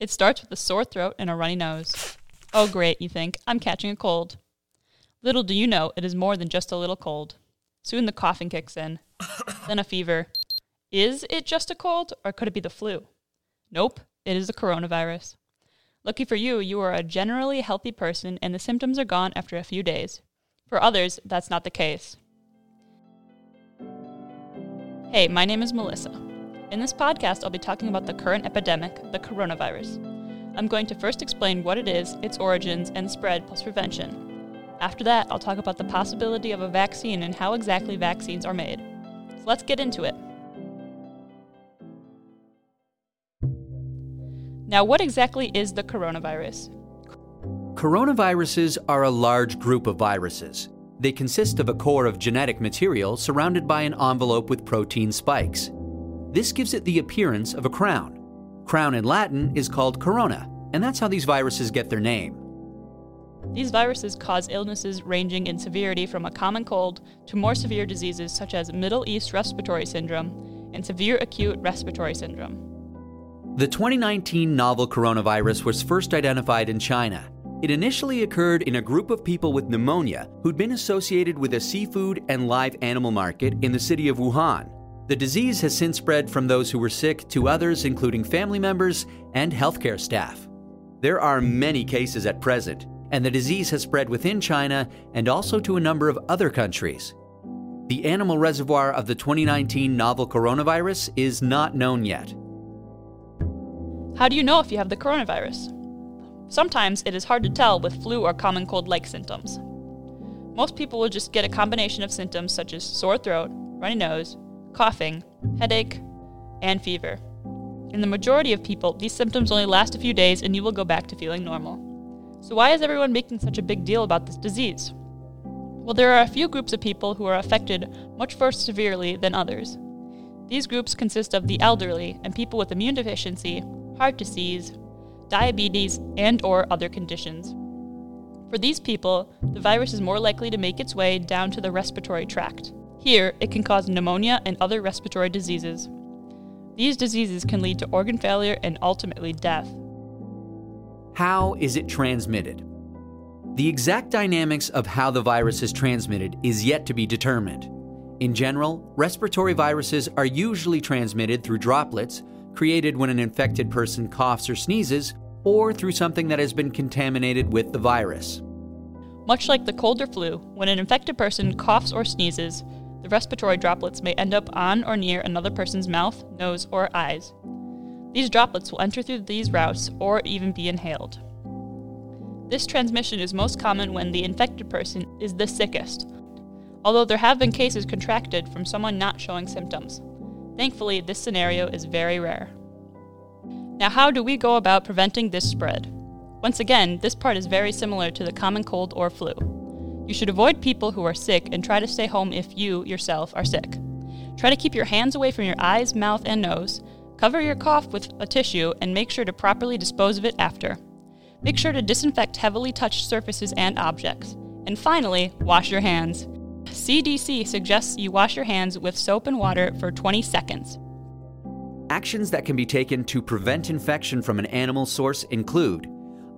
It starts with a sore throat and a runny nose. Oh, great, you think. I'm catching a cold. Little do you know, it is more than just a little cold. Soon the coughing kicks in, then a fever. Is it just a cold, or could it be the flu? Nope, it is the coronavirus. Lucky for you, you are a generally healthy person and the symptoms are gone after a few days. For others, that's not the case. Hey, my name is Melissa. In this podcast, I'll be talking about the current epidemic, the coronavirus. I'm going to first explain what it is, its origins, and spread plus prevention. After that, I'll talk about the possibility of a vaccine and how exactly vaccines are made. So let's get into it. Now, what exactly is the coronavirus? Coronaviruses are a large group of viruses. They consist of a core of genetic material surrounded by an envelope with protein spikes. This gives it the appearance of a crown. Crown in Latin is called corona, and that's how these viruses get their name. These viruses cause illnesses ranging in severity from a common cold to more severe diseases such as Middle East Respiratory Syndrome and severe acute respiratory syndrome. The 2019 novel coronavirus was first identified in China. It initially occurred in a group of people with pneumonia who'd been associated with a seafood and live animal market in the city of Wuhan. The disease has since spread from those who were sick to others, including family members and healthcare staff. There are many cases at present, and the disease has spread within China and also to a number of other countries. The animal reservoir of the 2019 novel coronavirus is not known yet. How do you know if you have the coronavirus? Sometimes it is hard to tell with flu or common cold like symptoms. Most people will just get a combination of symptoms such as sore throat, runny nose, coughing, headache, and fever. In the majority of people, these symptoms only last a few days and you will go back to feeling normal. So, why is everyone making such a big deal about this disease? Well, there are a few groups of people who are affected much more severely than others. These groups consist of the elderly and people with immune deficiency, heart disease, diabetes, and or other conditions. For these people, the virus is more likely to make its way down to the respiratory tract. Here, it can cause pneumonia and other respiratory diseases. These diseases can lead to organ failure and ultimately death. How is it transmitted? The exact dynamics of how the virus is transmitted is yet to be determined. In general, respiratory viruses are usually transmitted through droplets created when an infected person coughs or sneezes, or through something that has been contaminated with the virus. Much like the cold or flu, when an infected person coughs or sneezes, respiratory droplets may end up on or near another person's mouth, nose, or eyes. These droplets will enter through these routes or even be inhaled. This transmission is most common when the infected person is the sickest, although there have been cases contracted from someone not showing symptoms. Thankfully, this scenario is very rare. Now, how do we go about preventing this spread? Once again, this part is very similar to the common cold or flu. You should avoid people who are sick and try to stay home if you yourself are sick. Try to keep your hands away from your eyes, mouth, and nose. Cover your cough with a tissue and make sure to properly dispose of it after. Make sure to disinfect heavily touched surfaces and objects. And finally, wash your hands. CDC suggests you wash your hands with soap and water for 20 seconds. Actions that can be taken to prevent infection from an animal source include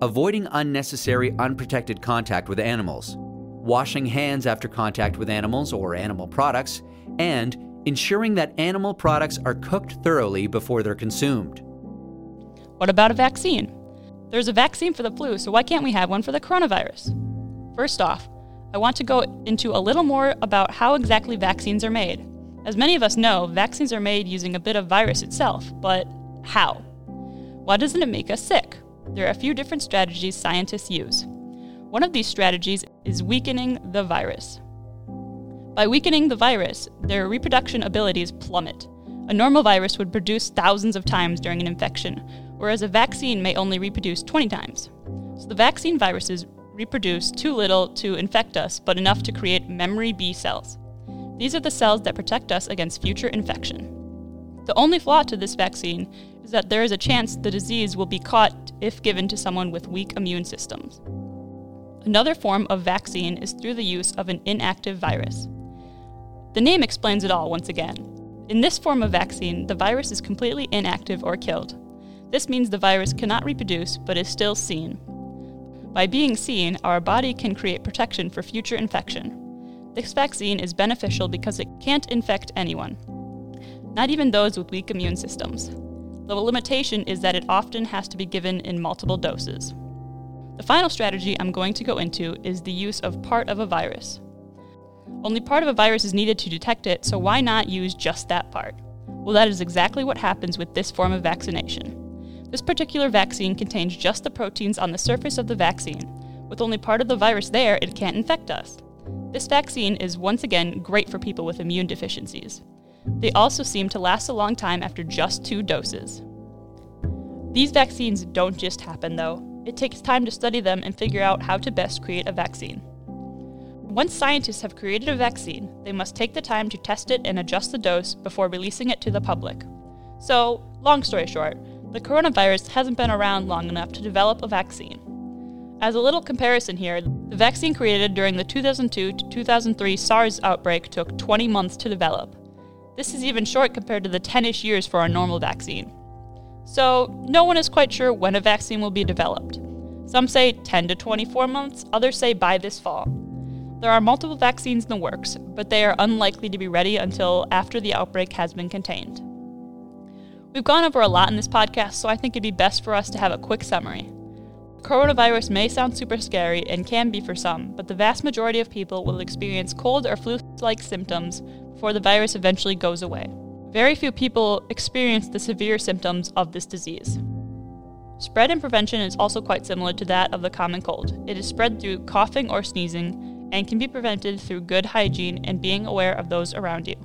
avoiding unnecessary, unprotected contact with animals, washing hands after contact with animals or animal products, and ensuring that animal products are cooked thoroughly before they're consumed. What about a vaccine? There's a vaccine for the flu, so why can't we have one for the coronavirus? First off, I want to go into a little more about how exactly vaccines are made. As many of us know, vaccines are made using a bit of virus itself, but how? Why doesn't it make us sick? There are a few different strategies scientists use. One of these strategies is weakening the virus. By weakening the virus, their reproduction abilities plummet. A normal virus would produce thousands of times during an infection, whereas a vaccine may only reproduce 20 times. So the vaccine viruses reproduce too little to infect us, but enough to create memory B cells. These are the cells that protect us against future infection. The only flaw to this vaccine is that there is a chance the disease will be caught if given to someone with weak immune systems. Another form of vaccine is through the use of an inactive virus. The name explains it all once again. In this form of vaccine, the virus is completely inactive or killed. This means the virus cannot reproduce but is still seen. By being seen, our body can create protection for future infection. This vaccine is beneficial because it can't infect anyone, not even those with weak immune systems. The limitation is that it often has to be given in multiple doses. The final strategy I'm going to go into is the use of part of a virus. Only part of a virus is needed to detect it, so why not use just that part? Well, that is exactly what happens with this form of vaccination. This particular vaccine contains just the proteins on the surface of the vaccine. With only part of the virus there, it can't infect us. This vaccine is once again great for people with immune deficiencies. They also seem to last a long time after just two doses. These vaccines don't just happen, though. It takes time to study them and figure out how to best create a vaccine. Once scientists have created a vaccine, they must take the time to test it and adjust the dose before releasing it to the public. So, long story short, the coronavirus hasn't been around long enough to develop a vaccine. As a little comparison here, the vaccine created during the 2002 to 2003 SARS outbreak took 20 months to develop. This is even short compared to the 10 ish years for a normal vaccine. So, no one is quite sure when a vaccine will be developed. Some say 10 to 24 months, others say by this fall. There are multiple vaccines in the works, but they are unlikely to be ready until after the outbreak has been contained. We've gone over a lot in this podcast, so I think it'd be best for us to have a quick summary. Coronavirus may sound super scary and can be for some, but the vast majority of people will experience cold or flu like symptoms before the virus eventually goes away. Very few people experience the severe symptoms of this disease. Spread and prevention is also quite similar to that of the common cold. It is spread through coughing or sneezing and can be prevented through good hygiene and being aware of those around you.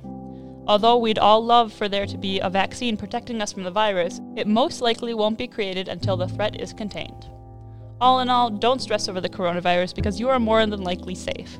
Although we'd all love for there to be a vaccine protecting us from the virus, it most likely won't be created until the threat is contained. All in all, don't stress over the coronavirus because you are more than likely safe.